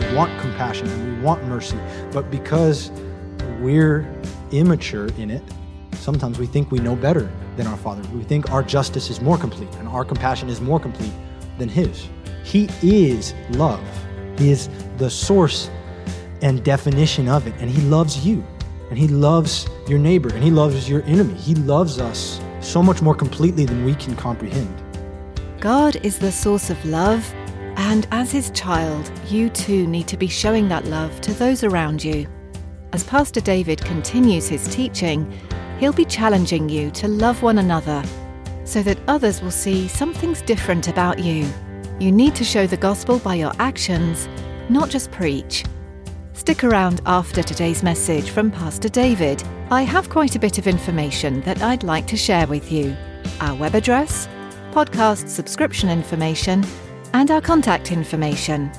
We want compassion and we want mercy, but because we're immature in it, sometimes we think we know better than our Father. We think our justice is more complete and our compassion is more complete than His. He is love, He is the source and definition of it, and He loves you, and He loves your neighbor, and He loves your enemy. He loves us so much more completely than we can comprehend. God is the source of love, and as His child, you too need to be showing that love to those around you. As Pastor David continues his teaching, he'll be challenging you to love one another so that others will see something's different about you. You need to show the gospel by your actions, not just preach. Stick around after today's message from Pastor David. I have quite a bit of information that I'd like to share with you our web address, podcast subscription information, and our contact information.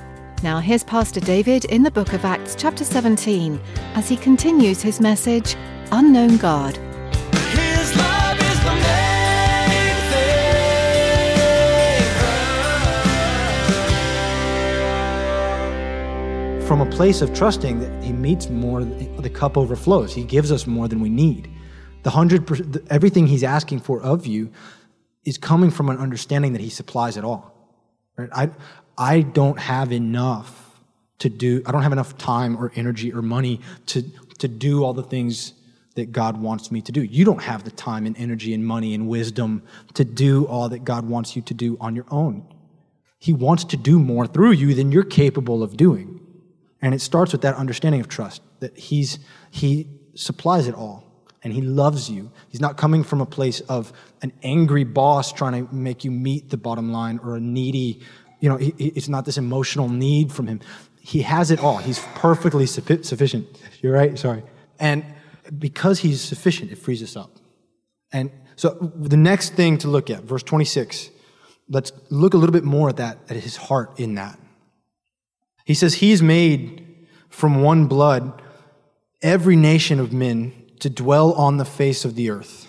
Now, here's Pastor David in the book of Acts, chapter 17, as he continues his message Unknown God. His love is the main thing. from a place of trusting that he meets more the cup overflows he gives us more than we need the hundred percent everything he's asking for of you is coming from an understanding that he supplies it all right? I i don't have enough to do i don't have enough time or energy or money to to do all the things that god wants me to do. You don't have the time and energy and money and wisdom to do all that god wants you to do on your own. He wants to do more through you than you're capable of doing. And it starts with that understanding of trust that he's he supplies it all and he loves you. He's not coming from a place of an angry boss trying to make you meet the bottom line or a needy, you know, it's not this emotional need from him. He has it all. He's perfectly suffi- sufficient. You're right, sorry. And because he's sufficient, it frees us up. And so the next thing to look at, verse 26, let's look a little bit more at that, at his heart in that. He says, He's made from one blood every nation of men to dwell on the face of the earth.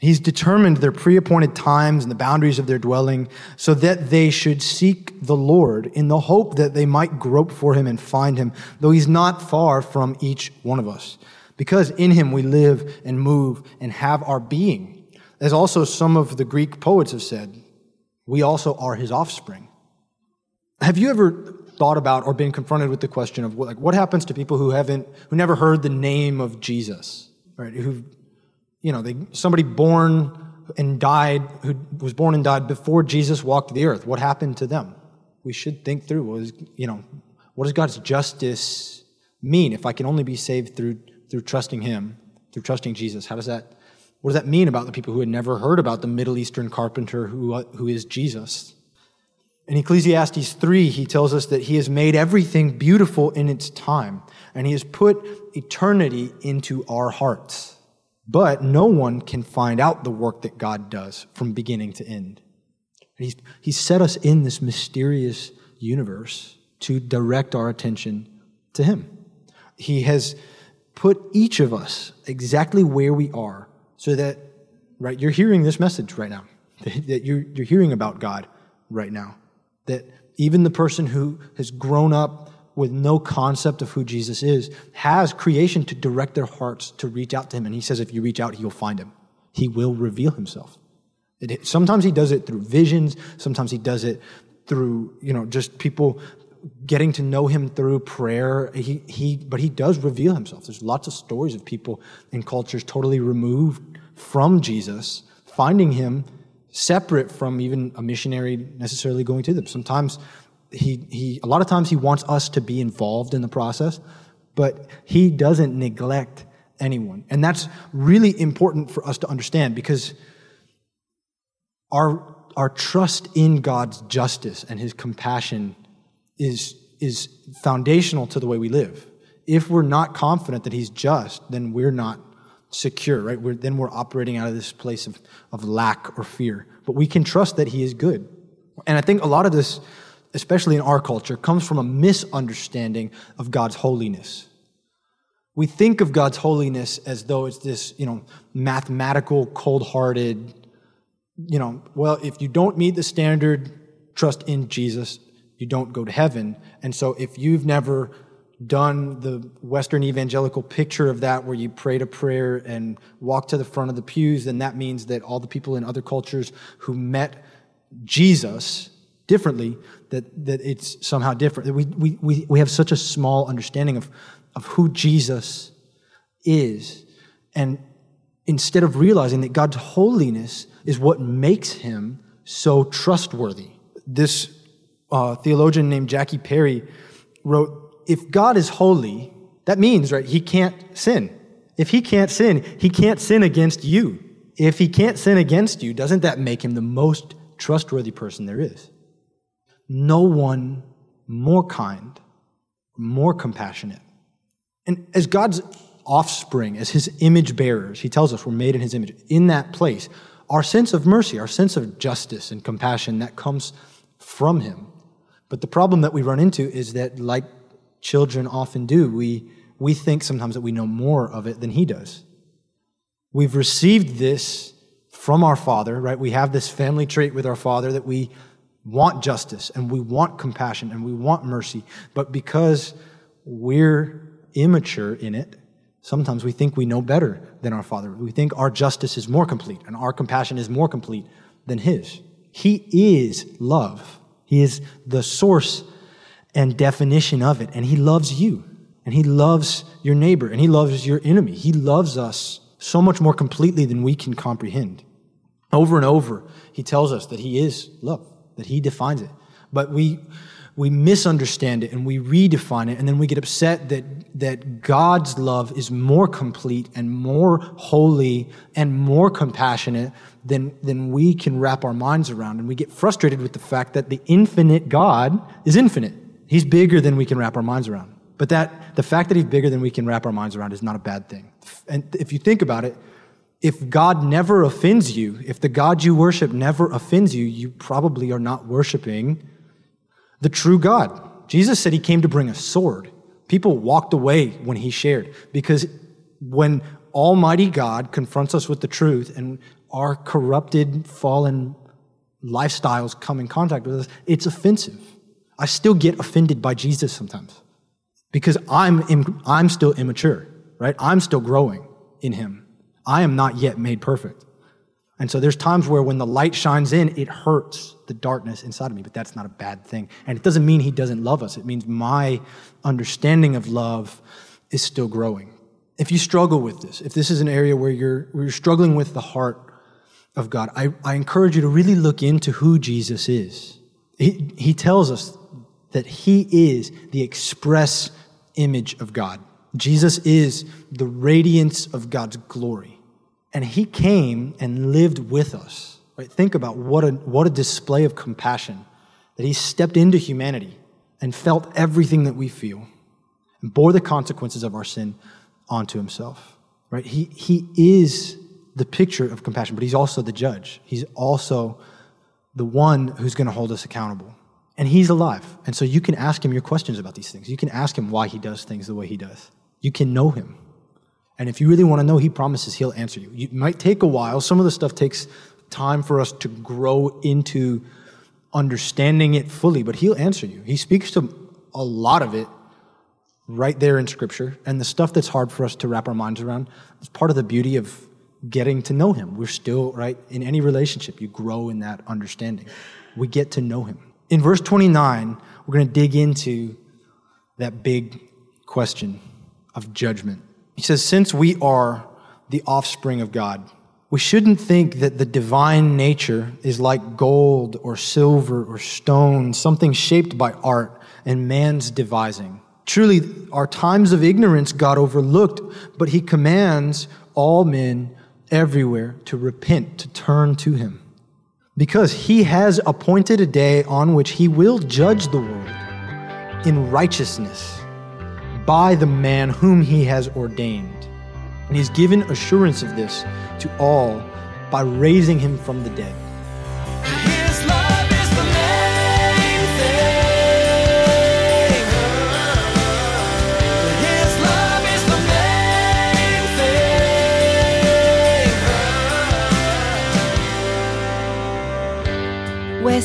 He's determined their pre appointed times and the boundaries of their dwelling so that they should seek the Lord in the hope that they might grope for him and find him, though he's not far from each one of us. Because in him we live and move and have our being. As also some of the Greek poets have said, we also are his offspring. Have you ever thought about or been confronted with the question of what, like what happens to people who haven't who never heard the name of Jesus, right? Who, you know, they somebody born and died who was born and died before Jesus walked the earth. What happened to them? We should think through was you know, what does God's justice mean if I can only be saved through through trusting Him, through trusting Jesus? How does that what does that mean about the people who had never heard about the Middle Eastern carpenter who, who is Jesus? In Ecclesiastes 3, he tells us that he has made everything beautiful in its time, and he has put eternity into our hearts. But no one can find out the work that God does from beginning to end. He's, he's set us in this mysterious universe to direct our attention to him. He has put each of us exactly where we are so that, right, you're hearing this message right now, that you're, you're hearing about God right now that even the person who has grown up with no concept of who Jesus is has creation to direct their hearts to reach out to him. And he says, if you reach out, he will find him. He will reveal himself. It, sometimes he does it through visions. Sometimes he does it through, you know, just people getting to know him through prayer. He, he, but he does reveal himself. There's lots of stories of people in cultures totally removed from Jesus, finding him separate from even a missionary necessarily going to them. Sometimes he, he, a lot of times he wants us to be involved in the process, but he doesn't neglect anyone. And that's really important for us to understand because our, our trust in God's justice and his compassion is, is foundational to the way we live. If we're not confident that he's just, then we're not secure, right? We're, then we're operating out of this place of, of lack or fear. But we can trust that he is good. And I think a lot of this, especially in our culture, comes from a misunderstanding of God's holiness. We think of God's holiness as though it's this, you know, mathematical, cold-hearted, you know, well, if you don't meet the standard, trust in Jesus, you don't go to heaven. And so if you've never done the Western evangelical picture of that where you pray a prayer and walk to the front of the pews, then that means that all the people in other cultures who met Jesus differently, that, that it's somehow different. We, we, we, we have such a small understanding of, of who Jesus is. And instead of realizing that God's holiness is what makes him so trustworthy. This uh, theologian named Jackie Perry wrote, If God is holy, that means, right, he can't sin. If he can't sin, he can't sin against you. If he can't sin against you, doesn't that make him the most trustworthy person there is? No one more kind, more compassionate. And as God's offspring, as his image bearers, he tells us we're made in his image. In that place, our sense of mercy, our sense of justice and compassion that comes from him. But the problem that we run into is that, like children often do, we, we think sometimes that we know more of it than he does. We've received this from our father, right? We have this family trait with our father that we want justice and we want compassion and we want mercy. But because we're immature in it, sometimes we think we know better than our father. We think our justice is more complete and our compassion is more complete than his. He is love. He is the source and definition of it. And he loves you. And he loves your neighbor. And he loves your enemy. He loves us so much more completely than we can comprehend. Over and over, he tells us that he is love, that he defines it. But we, we misunderstand it and we redefine it, and then we get upset that, that God's love is more complete and more holy and more compassionate than, than we can wrap our minds around. And we get frustrated with the fact that the infinite God is infinite. He's bigger than we can wrap our minds around. But that, the fact that he's bigger than we can wrap our minds around is not a bad thing. And if you think about it, if God never offends you, if the God you worship never offends you, you probably are not worshiping the true God. Jesus said he came to bring a sword. People walked away when he shared because when Almighty God confronts us with the truth and our corrupted, fallen lifestyles come in contact with us, it's offensive. I still get offended by Jesus sometimes because I'm, Im- I'm still immature, right? I'm still growing in him. I am not yet made perfect. And so there's times where when the light shines in, it hurts the darkness inside of me, but that's not a bad thing. And it doesn't mean he doesn't love us. It means my understanding of love is still growing. If you struggle with this, if this is an area where you're, where you're struggling with the heart of God, I, I encourage you to really look into who Jesus is. He, he tells us that he is the express image of God. Jesus is the radiance of God's glory. And he came and lived with us. Right? Think about what a, what a display of compassion that he stepped into humanity and felt everything that we feel and bore the consequences of our sin onto himself. Right? He, he is the picture of compassion, but he's also the judge. He's also the one who's going to hold us accountable. And he's alive. And so you can ask him your questions about these things. You can ask him why he does things the way he does. You can know him. And if you really want to know, he promises he'll answer you. It might take a while. Some of the stuff takes time for us to grow into understanding it fully, but he'll answer you. He speaks to a lot of it right there in scripture. And the stuff that's hard for us to wrap our minds around is part of the beauty of getting to know him. We're still, right, in any relationship, you grow in that understanding. We get to know him. In verse 29, we're going to dig into that big question of judgment. He says, Since we are the offspring of God, We shouldn't think that the divine nature is like gold or silver or stone, something shaped by art and man's devising. Truly, our times of ignorance got overlooked, but he commands all men everywhere to repent, to turn to him. Because he has appointed a day on which he will judge the world in righteousness by the man whom he has ordained. And he's given assurance of this to all by raising him from the dead.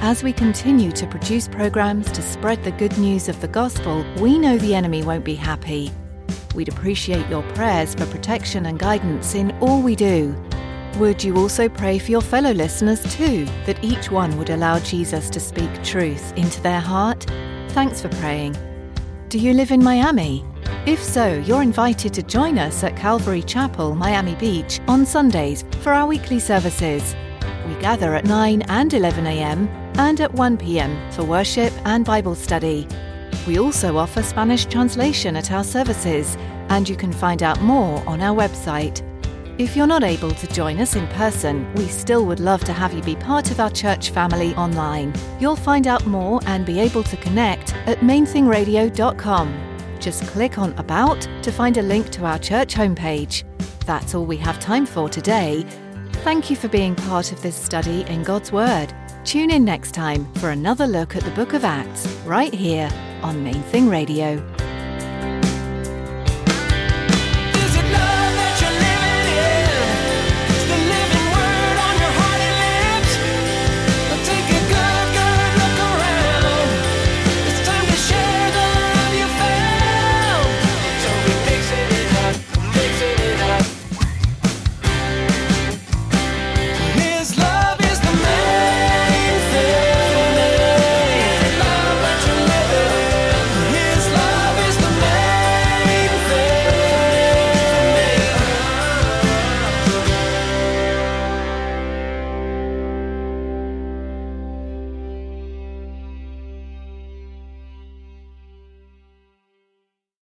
As we continue to produce programs to spread the good news of the gospel, we know the enemy won't be happy. We'd appreciate your prayers for protection and guidance in all we do. Would you also pray for your fellow listeners too, that each one would allow Jesus to speak truth into their heart? Thanks for praying. Do you live in Miami? If so, you're invited to join us at Calvary Chapel, Miami Beach on Sundays for our weekly services. We gather at 9 and 11 a.m. and at 1 p.m. for worship and Bible study. We also offer Spanish translation at our services, and you can find out more on our website. If you're not able to join us in person, we still would love to have you be part of our church family online. You'll find out more and be able to connect at mainthingradio.com. Just click on About to find a link to our church homepage. That's all we have time for today. Thank you for being part of this study in God's Word. Tune in next time for another look at the book of Acts, right here on Main Thing Radio.